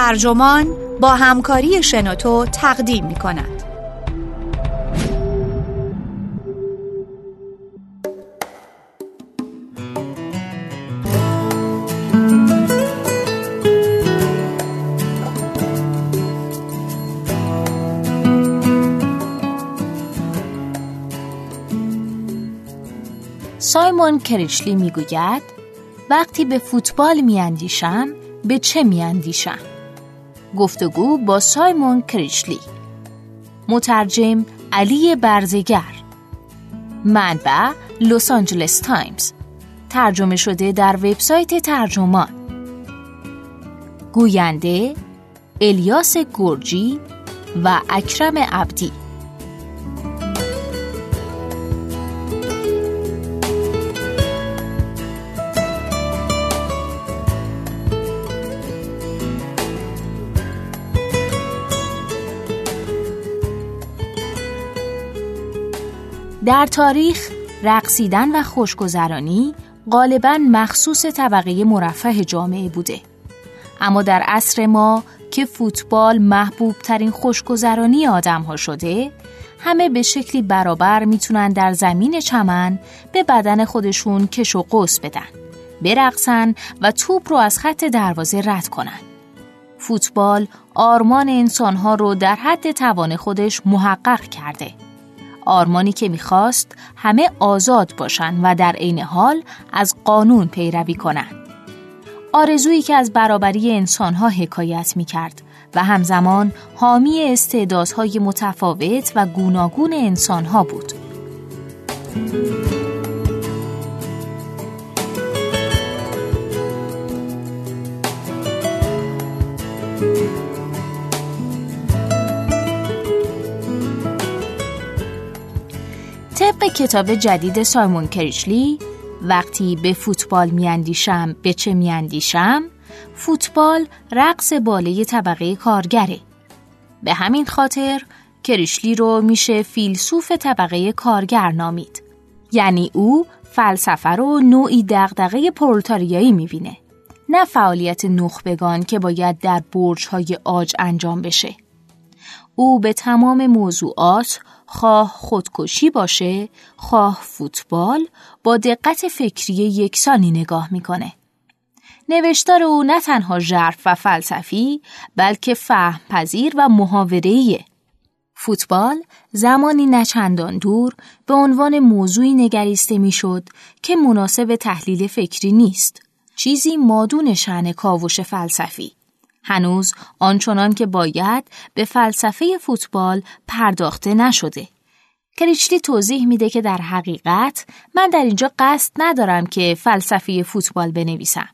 ترجمان با همکاری شنوتو تقدیم می کند. سایمون کریشلی می‌گوید وقتی به فوتبال میاندیشم به چه میاندیشم گفتگو با سایمون کریشلی. مترجم علی برزگر. منبع لس آنجلس تایمز. ترجمه شده در وبسایت ترجمان. گوینده الیاس گرجی و اکرم عبدی. در تاریخ رقصیدن و خوشگذرانی غالبا مخصوص طبقه مرفه جامعه بوده. اما در عصر ما که فوتبال محبوب ترین خوشگذرانی آدم ها شده همه به شکلی برابر می‌تونن در زمین چمن به بدن خودشون کش و قوس بدن برقصن و توپ رو از خط دروازه رد کنن. فوتبال آرمان انسانها رو در حد توان خودش محقق کرده. آرمانی که می‌خواست همه آزاد باشند و در عین حال از قانون پیروی کنند. آرزویی که از برابری انسانها حکایت می‌کرد و همزمان حامی استعدادهای متفاوت و گوناگون انسانها بود. طبق کتاب جدید سایمون کریشلی وقتی به فوتبال میاندیشم به چه میاندیشم؟ فوتبال رقص بالای طبقه کارگره. به همین خاطر کریشلی رو میشه فیلسوف طبقه کارگر نامید. یعنی او فلسفه رو نوعی دغدغه پرولتاریایی می‌بینه. نه فعالیت نخبگان که باید در برج‌های آج انجام بشه. او به تمام موضوعات خواه خودکشی باشه خواه فوتبال با دقت فکری یکسانی نگاه می‌کنه. نوشتار او نه تنها ژرف و فلسفی بلکه فهم پذیر و محاوره‌ایه. فوتبال زمانی نچندان دور به عنوان موضوعی نگریسته می‌شد که مناسب تحلیل فکری نیست. چیزی مادون شعن کاوش فلسفی. هنوز آنچنان که باید به فلسفه فوتبال پرداخته نشده. کریچلی توضیح میده که در حقیقت من در اینجا قصد ندارم که فلسفه فوتبال بنویسم.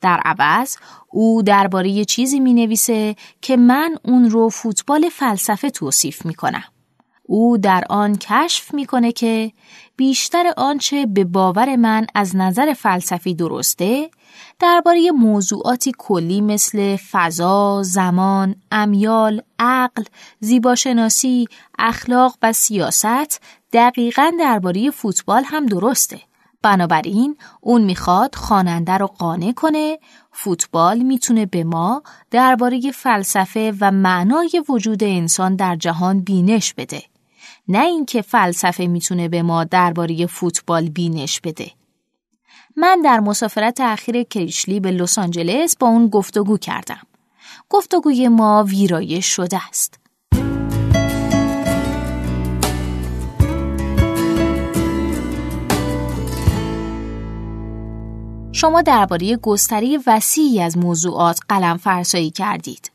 در عوض او درباره چیزی می نویسه که من اون رو فوتبال فلسفه توصیف می کنم. او در آن کشف می‌کنه که بیشتر آنچه به باور من از نظر فلسفی درسته درباره موضوعاتی کلی مثل فضا، زمان، امیال، عقل، زیباشناسی، اخلاق و سیاست دقیقا درباره فوتبال هم درسته. بنابراین اون می‌خواد خواننده رو قانع کنه فوتبال می‌تونه به ما درباره فلسفه و معنای وجود انسان در جهان بینش بده. نه اینکه فلسفه می‌تونه به ما درباره فوتبال بینش بده. من در مسافرت اخیر کریشلی به لس آنجلس با اون گفتگو کردم. گفتگوی ما ویرایش شده است. شما درباره گستری وسیعی از موضوعات قلم فرسایی کردید.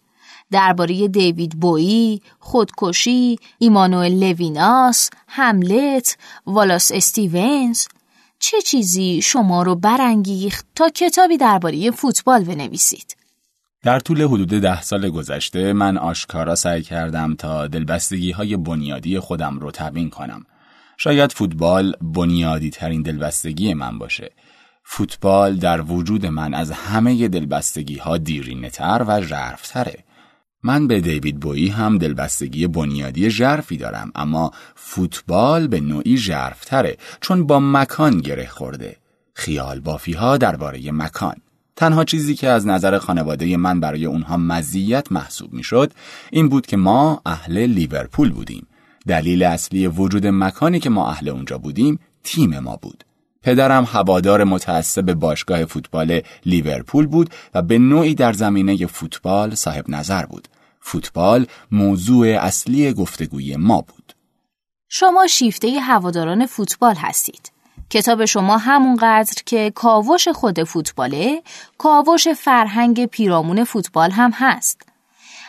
درباره دیوید بویی، خودکشی، ایمانوئل لویناس، هملت، والاس استیونز چه چیزی شما رو برانگیخت تا کتابی درباره فوتبال بنویسید؟ در طول حدود ده سال گذشته من آشکارا سعی کردم تا دلبستگی های بنیادی خودم رو تبیین کنم. شاید فوتبال بنیادی ترین دلبستگی من باشه. فوتبال در وجود من از همه دلبستگی ها دیرینه تر و ژرفتره. من به دیوید بویی هم دلبستگی بنیادی ژرفی دارم اما فوتبال به نوعی ژرفتره چون با مکان گره خورده. خیال بافی ها درباره مکان. تنها چیزی که از نظر خانواده من برای اونها مزیت محسوب می‌شد این بود که ما اهل لیورپول بودیم. دلیل اصلی وجود مکانی که ما اهل اونجا بودیم تیم ما بود. پدرم هوادار متعصب باشگاه فوتبال لیورپول بود و به نوعی در زمینه فوتبال صاحب نظر بود. فوتبال موضوع اصلی گفتگوی ما بود. شما شیفته هواداران فوتبال هستید. کتاب شما همونقدر که کاوش خود فوتباله کاوش فرهنگ پیرامون فوتبال هم هست.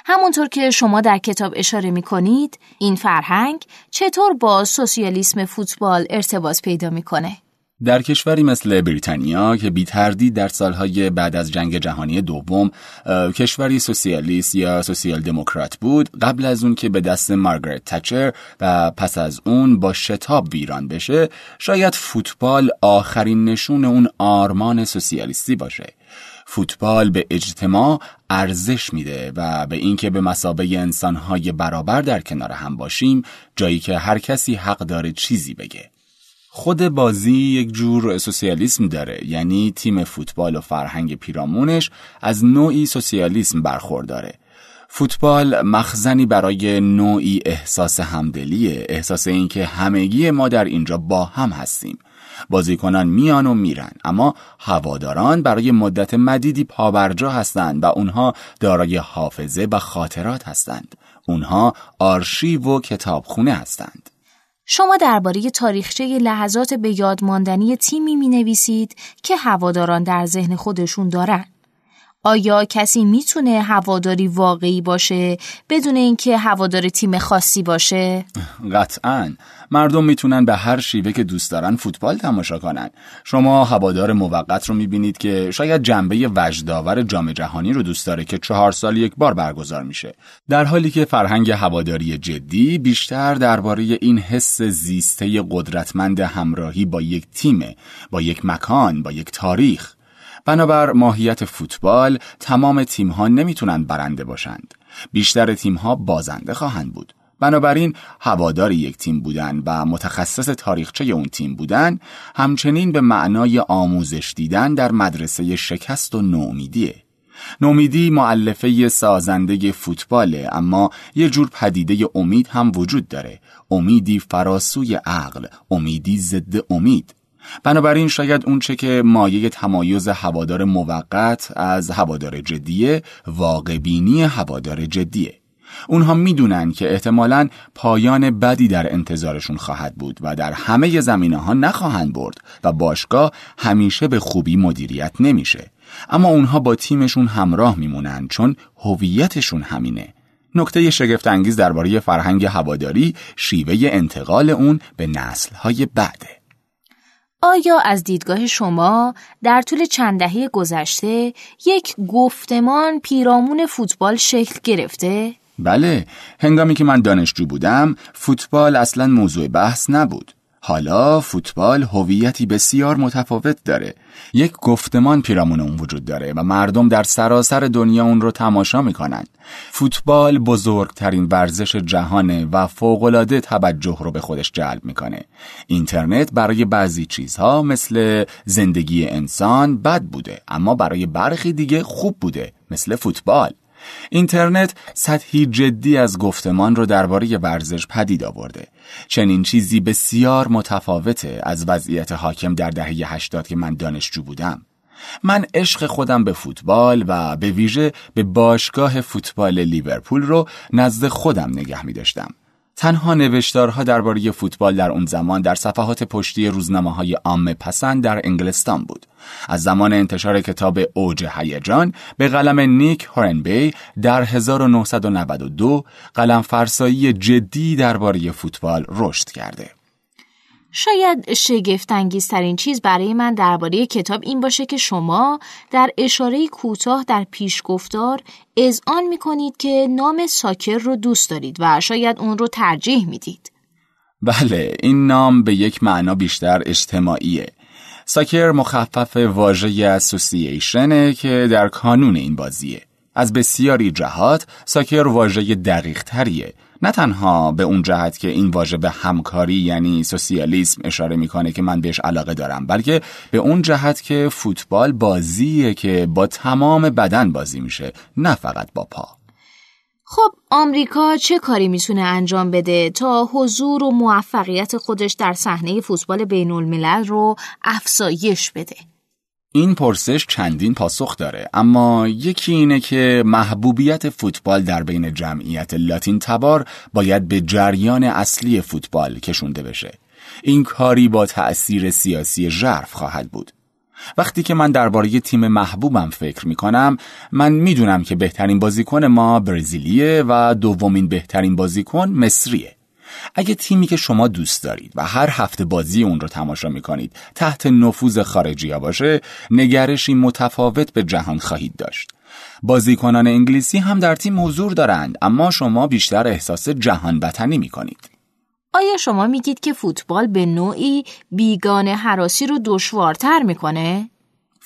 همونطور که شما در کتاب اشاره می کنید این فرهنگ چطور با سوسیالیسم فوتبال ارتباط پیدا می‌کنه؟ در کشوری مثل بریتانیا که بی تردید در سالهای بعد از جنگ جهانی دوم کشوری سوسیالیست یا سوسیال دموکرات بود قبل از اون که به دست مارگرت تچر و پس از اون با شتاب ویران بشه شاید فوتبال آخرین نشون اون آرمان سوسیالیستی باشه. فوتبال به اجتماع ارزش میده و به اینکه به مسابه انسانهای برابر در کنار هم باشیم جایی که هر کسی حق داره چیزی بگه. خود بازی یک جور سوسیالیسم داره. یعنی تیم فوتبال و فرهنگ پیرامونش از نوعی سوسیالیسم برخورداره. فوتبال مخزنی برای نوعی احساس همدلیه احساس اینکه همگی ما در اینجا با هم هستیم. بازیکنان میان و میرن اما هواداران برای مدت مدیدی پابرجا هستند و اونها دارای حافظه و خاطرات هستند. اونها آرشیو و کتابخونه هستند. شما درباره تاریخچه لحظات به یاد ماندنی تیمی می نویسید که هواداران در ذهن خودشون دارن. آیا کسی می‌تونه هواداری واقعی باشه بدون اینکه هوادار تیم خاصی باشه؟ قطعا. مردم می‌تونن به هر شیوه که دوست دارن فوتبال تماشا کنن. شما هوادار موقت رو می‌بینید که شاید جنبه وجداور جام جهانی رو دوست داره که چهار سال یک بار برگزار میشه. در حالی که فرهنگ هواداری جدی بیشتر درباره این حس زیسته قدرتمند همراهی با یک تیم با یک مکان با یک تاریخ. بنابر ماهیت فوتبال تمام تیمها نمی‌تونن برنده باشند. بیشتر تیمها بازنده خواهند بود. بنابراین هوادار یک تیم بودن و متخصص تاریخچه اون تیم بودن همچنین به معنای آموزش دیدن در مدرسه شکست و نومیدیه. نومیدی معلفه سازنده فوتباله اما یه جور پدیده امید هم وجود داره. امیدی فراسوی عقل امیدی ضد امید. بنابراین شاید اونچه که مایه تمایز هوادار موقت از هوادار جدیه واقعبینی هوادار جدیه. اونها می‌دونن که احتمالا پایان بدی در انتظارشون خواهد بود و در همه زمینه ها نخواهند برد و باشگاه همیشه به خوبی مدیریت نمیشه. اما اونها با تیمشون همراه میمونن چون هویتشون همینه. نکته شگفت انگیز درباره فرهنگ هواداری شیوه انتقال اون به نسلهای بعده. آیا از دیدگاه شما در طول چند دهه گذشته یک گفتمان پیرامون فوتبال شکل گرفته؟ بله، هنگامی که من دانشجو بودم، فوتبال اصلا موضوع بحث نبود. حالا فوتبال هویتی بسیار متفاوت داره. یک گفتمان پیرامون اون وجود داره و مردم در سراسر دنیا اون رو تماشا می‌کنن. فوتبال بزرگترین ورزش جهانه و فوقالعاده توجه رو به خودش جلب می‌کنه. اینترنت برای بعضی چیزها مثل زندگی انسان بد بوده اما برای برخی دیگه خوب بوده مثل فوتبال. اینترنت سطحی جدی از گفتمان رو درباره ورزش پدید آورده. چنین چیزی بسیار متفاوته از وضعیت حاکم در دهه 80 که من دانشجو بودم. من عشق خودم به فوتبال و به ویژه به باشگاه فوتبال لیورپول رو نزد خودم نگه می داشتم تنها نوشتارها درباره فوتبال در اون زمان در صفحات پشتی روزنامه های عامه پسند در انگلستان بود. از زمان انتشار کتاب اوج هیجان به قلم نیک هورنبی در 1992 قلم فرسایی جدی درباره فوتبال رشد کرده. شاید شگفتانگیزترین چیز برای من درباره کتاب این باشه که شما در اشاره کوتاه در پیشگفتار اذعان می کنید که نام ساکر رو دوست دارید و شاید اون رو ترجیح می‌دید. بله این نام به یک معنا بیشتر اجتماعیه. ساکر مخفف واژه اسوسییشنه که در کانون این بازیه. از بسیاری جهات ساکر واژه دقیق تریه نه تنها به اون جهت که این واژه به همکاری یعنی سوسیالیسم اشاره می‌کنه که من بهش علاقه دارم بلکه به اون جهت که فوتبال بازیه که با تمام بدن بازی میشه نه فقط با پا. خب آمریکا چه کاری می‌تونه انجام بده تا حضور و موفقیت خودش در صحنه فوتبال بین الملل رو افزایش بده؟ این پرسش چندین پاسخ داره اما یکی اینه که محبوبیت فوتبال در بین جمعیت لاتین تبار باید به جریان اصلی فوتبال کشونده بشه. این کاری با تأثیر سیاسی ژرف خواهد بود. وقتی که من درباره تیم محبوبم فکر می کنم من می‌دونم که بهترین بازیکن ما برزیلیه و دومین بهترین بازیکن مصریه. اگه تیمی که شما دوست دارید و هر هفته بازی اون رو تماشا می کنید تحت نفوذ خارجی ها باشه نگرشی متفاوت به جهان خواهید داشت بازیکنان انگلیسی هم در تیم حضور دارند اما شما بیشتر احساس جهان بتنی می کنید آیا شما میگید که فوتبال به نوعی بیگانه حراسی رو دشوارتر می‌کنه؟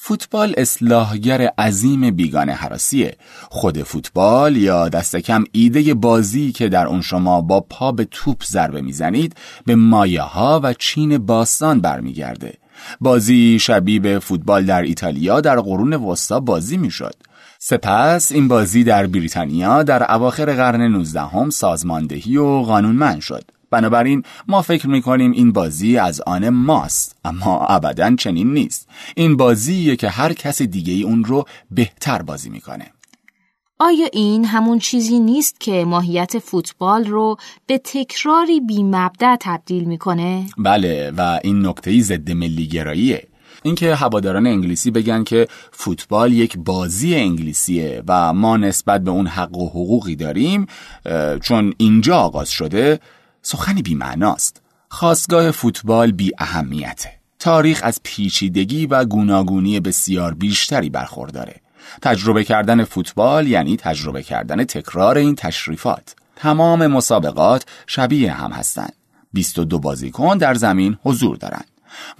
فوتبال اصلاحگر عظیم بیگانه حراسیه. خود فوتبال یا دست کم ایده بازی که در اون شما با پا به توپ ضربه می‌زنید به مایه ها و چین باستان برمیگرده. بازی شبیه به فوتبال در ایتالیا در قرون وسطا بازی می‌شد. سپس این بازی در بریتانیا در اواخر قرن 19 هم سازماندهی و قانونمند شد. بنابراین ما فکر می‌کنیم این بازی از آن ماست اما ابدا چنین نیست. این بازیه که هر کس دیگه ای اون رو بهتر بازی می‌کنه. آیا این همون چیزی نیست که ماهیت فوتبال رو به تکراری بی مبدع تبدیل می‌کنه؟ بله و این نکته ضد ملی گراییه اینکه هواداران انگلیسی بگن که فوتبال یک بازی انگلیسیه و ما نسبت به اون حق و حقوقی داریم چون اینجا آغاز شده سخنی بی معناست. خواستگاه فوتبال بی اهمیته. تاریخ از پیچیدگی و گوناگونی بسیار بیشتری برخورداره. تجربه کردن فوتبال یعنی تجربه کردن تکرار این تشریفات. تمام مسابقات شبیه هم هستند. 22 بازیکن در زمین حضور دارند.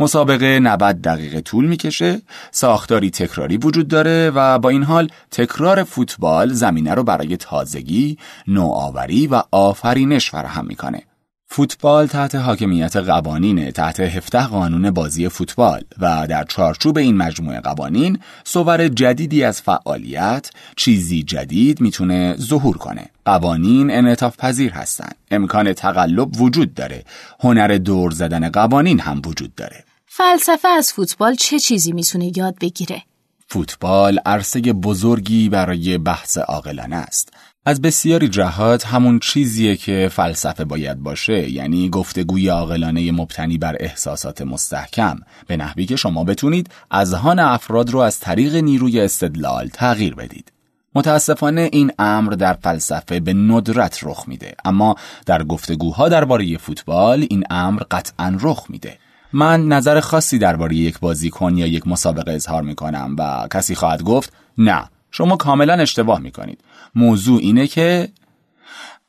مسابقه 90 دقیقه طول می‌کشه، ساختاری تکراری وجود داره و با این حال تکرار فوتبال زمینه رو برای تازگی، نوآوری و آفرینش فراهم می‌کنه. فوتبال تحت حاکمیت قوانین تحت هفته قانون بازی فوتبال و در چارچوب این مجموعه قوانین صور جدیدی از فعالیت چیزی جدید می‌تونه ظهور کنه. قوانین انعطاف پذیر هستند امکان تقلب وجود داره. هنر دور زدن قوانین هم وجود داره. فلسفه از فوتبال چه چیزی می‌تونه یاد بگیره؟ فوتبال عرصه بزرگی برای بحث عاقلانه است. از بسیاری جهات همون چیزیه که فلسفه باید باشه یعنی گفتگوی عاقلانه مبتنی بر احساسات مستحکم. به نحوی که شما بتونید اذهان افراد رو از طریق نیروی استدلال تغییر بدید. متاسفانه این امر در فلسفه به ندرت رخ میده اما در گفتگوها درباره فوتبال این امر قطعا رخ میده. من نظر خاصی درباره یک بازیکن یا یک مسابقه اظهار می‌کنم و کسی خواهد گفت نه شما کاملا اشتباه می‌کنید. موضوع اینه که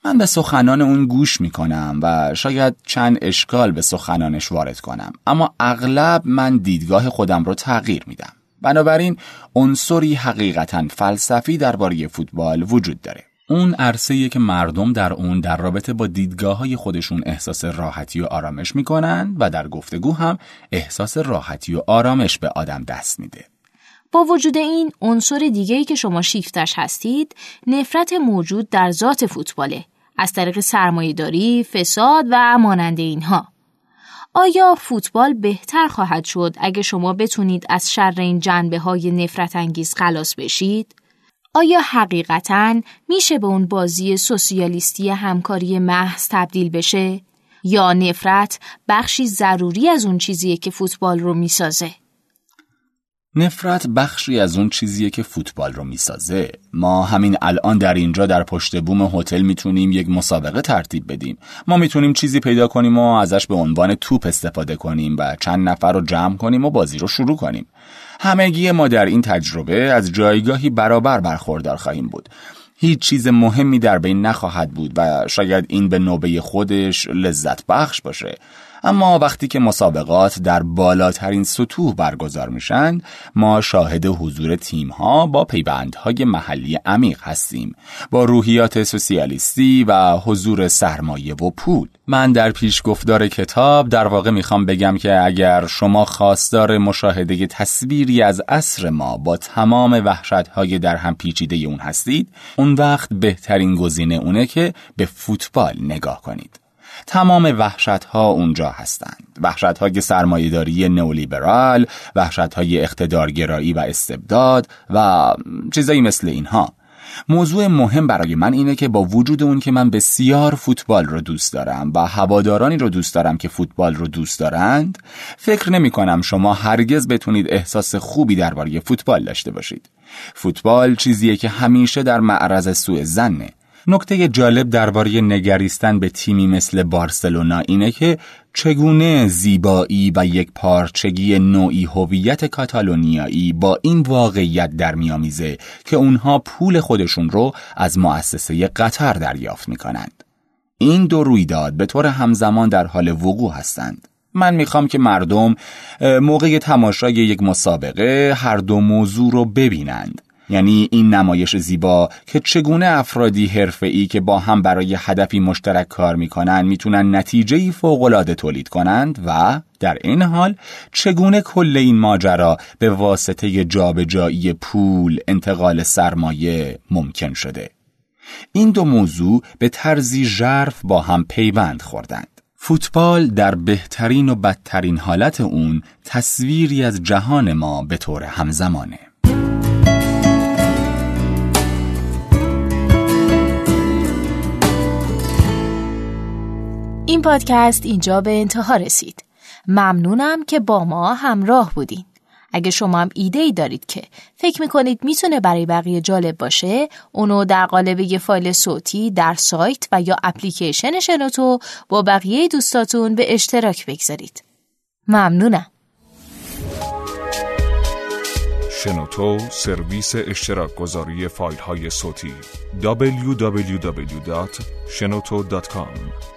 من به سخنان اون گوش می‌کنم و شاید چند اشکال به سخنانش وارد کنم. اما اغلب من دیدگاه خودم رو تغییر میدم. بنابراین عنصری حقیقتا فلسفی درباره فوتبال وجود داره. اون عرصه‌ای که مردم در اون در رابطه با دیدگاه های خودشون احساس راحتی و آرامش می‌کنن و در گفتگو هم احساس راحتی و آرامش به آدم دست میده. با وجود این عنصر دیگه‌ای که شما شیفتش هستید نفرت موجود در ذات فوتباله از طریق سرمایهداری، فساد و مانند اینها آیا فوتبال بهتر خواهد شد اگه شما بتونید از شر این جنبه های نفرت انگیز خلاص بشید؟ آیا حقیقتا میشه به اون بازی سوسیالیستی همکاری محض تبدیل بشه؟ یا نفرت بخشی ضروری از اون چیزیه که فوتبال رو می‌سازه؟ نفرت بخشی از اون چیزیه که فوتبال رو می‌سازه. ما همین الان در اینجا در پشت بوم هتل می‌تونیم یک مسابقه ترتیب بدیم. ما می‌تونیم چیزی پیدا کنیم و ازش به عنوان توپ استفاده کنیم و چند نفر رو جمع کنیم و بازی رو شروع کنیم. همگی ما در این تجربه از جایگاهی برابر برخوردار خواهیم بود. هیچ چیز مهمی در بین نخواهد بود و شاید این به نوبه خودش لذت بخش باشه. اما وقتی که مسابقات در بالاترین سطوح برگزار میشن ما شاهد حضور تیم ها با پیوندهای محلی عمیق هستیم با روحیات سوسیالیستی و حضور سرمایه و پول. من در پیش گفتار کتاب در واقع می‌خوام بگم که اگر شما خواستار مشاهده تصویری از عصر ما با تمام وحشتهای در هم پیچیده اون هستید اون وقت بهترین گزینه اونه که به فوتبال نگاه کنید. تمام وحشت ها اونجا هستند. وحشت های سرمایهداری نئولیبرال وحشت های اقتدارگرایی و استبداد و چیزایی مثل اینها. موضوع مهم برای من اینه که با وجود اون که من بسیار فوتبال رو دوست دارم و هوادارانی رو دوست دارم که فوتبال رو دوست دارند فکر نمی کنم شما هرگز بتونید احساس خوبی درباره فوتبال داشته باشید. فوتبال چیزیه که همیشه در معرض سوء زنه نکته جالب درباره نگریستن به تیمی مثل بارسلونا اینه که چگونه زیبایی و یک پارچگی نوعی هویت کاتالونیایی با این واقعیت در میامیزه که اونها پول خودشون رو از مؤسسه قطر دریافت می‌کنند. این دو رویداد به طور همزمان در حال وقوع هستند. من می‌خوام که مردم موقع تماشای یک مسابقه هر دو موضوع رو ببینند یعنی این نمایش زیبا که چگونه افرادی حرفه‌ای که با هم برای هدفی مشترک کار می‌کنن می‌تونن نتیجه فوق‌العاده تولید کنند و در این حال چگونه کل این ماجرا به واسطه جابجایی پول انتقال سرمایه ممکن شده؟ این دو موضوع به طرزی ژرف با هم پیوند خوردند. فوتبال در بهترین و بدترین حالت اون تصویری از جهان ما به طور همزمانه. این پادکست اینجا به انتها رسید. ممنونم که با ما همراه بودین. اگه شما هم ایده ای دارید که فکر می‌کنید می‌تونه برای بقیه جالب باشه اونو در قالب یه فایل صوتی در سایت و یا اپلیکیشن شنوتو با بقیه دوستاتون به اشتراک بگذارید. ممنونم. شنوتو سرویس اشتراک گذاری فایل های صوتی www.shenoto.com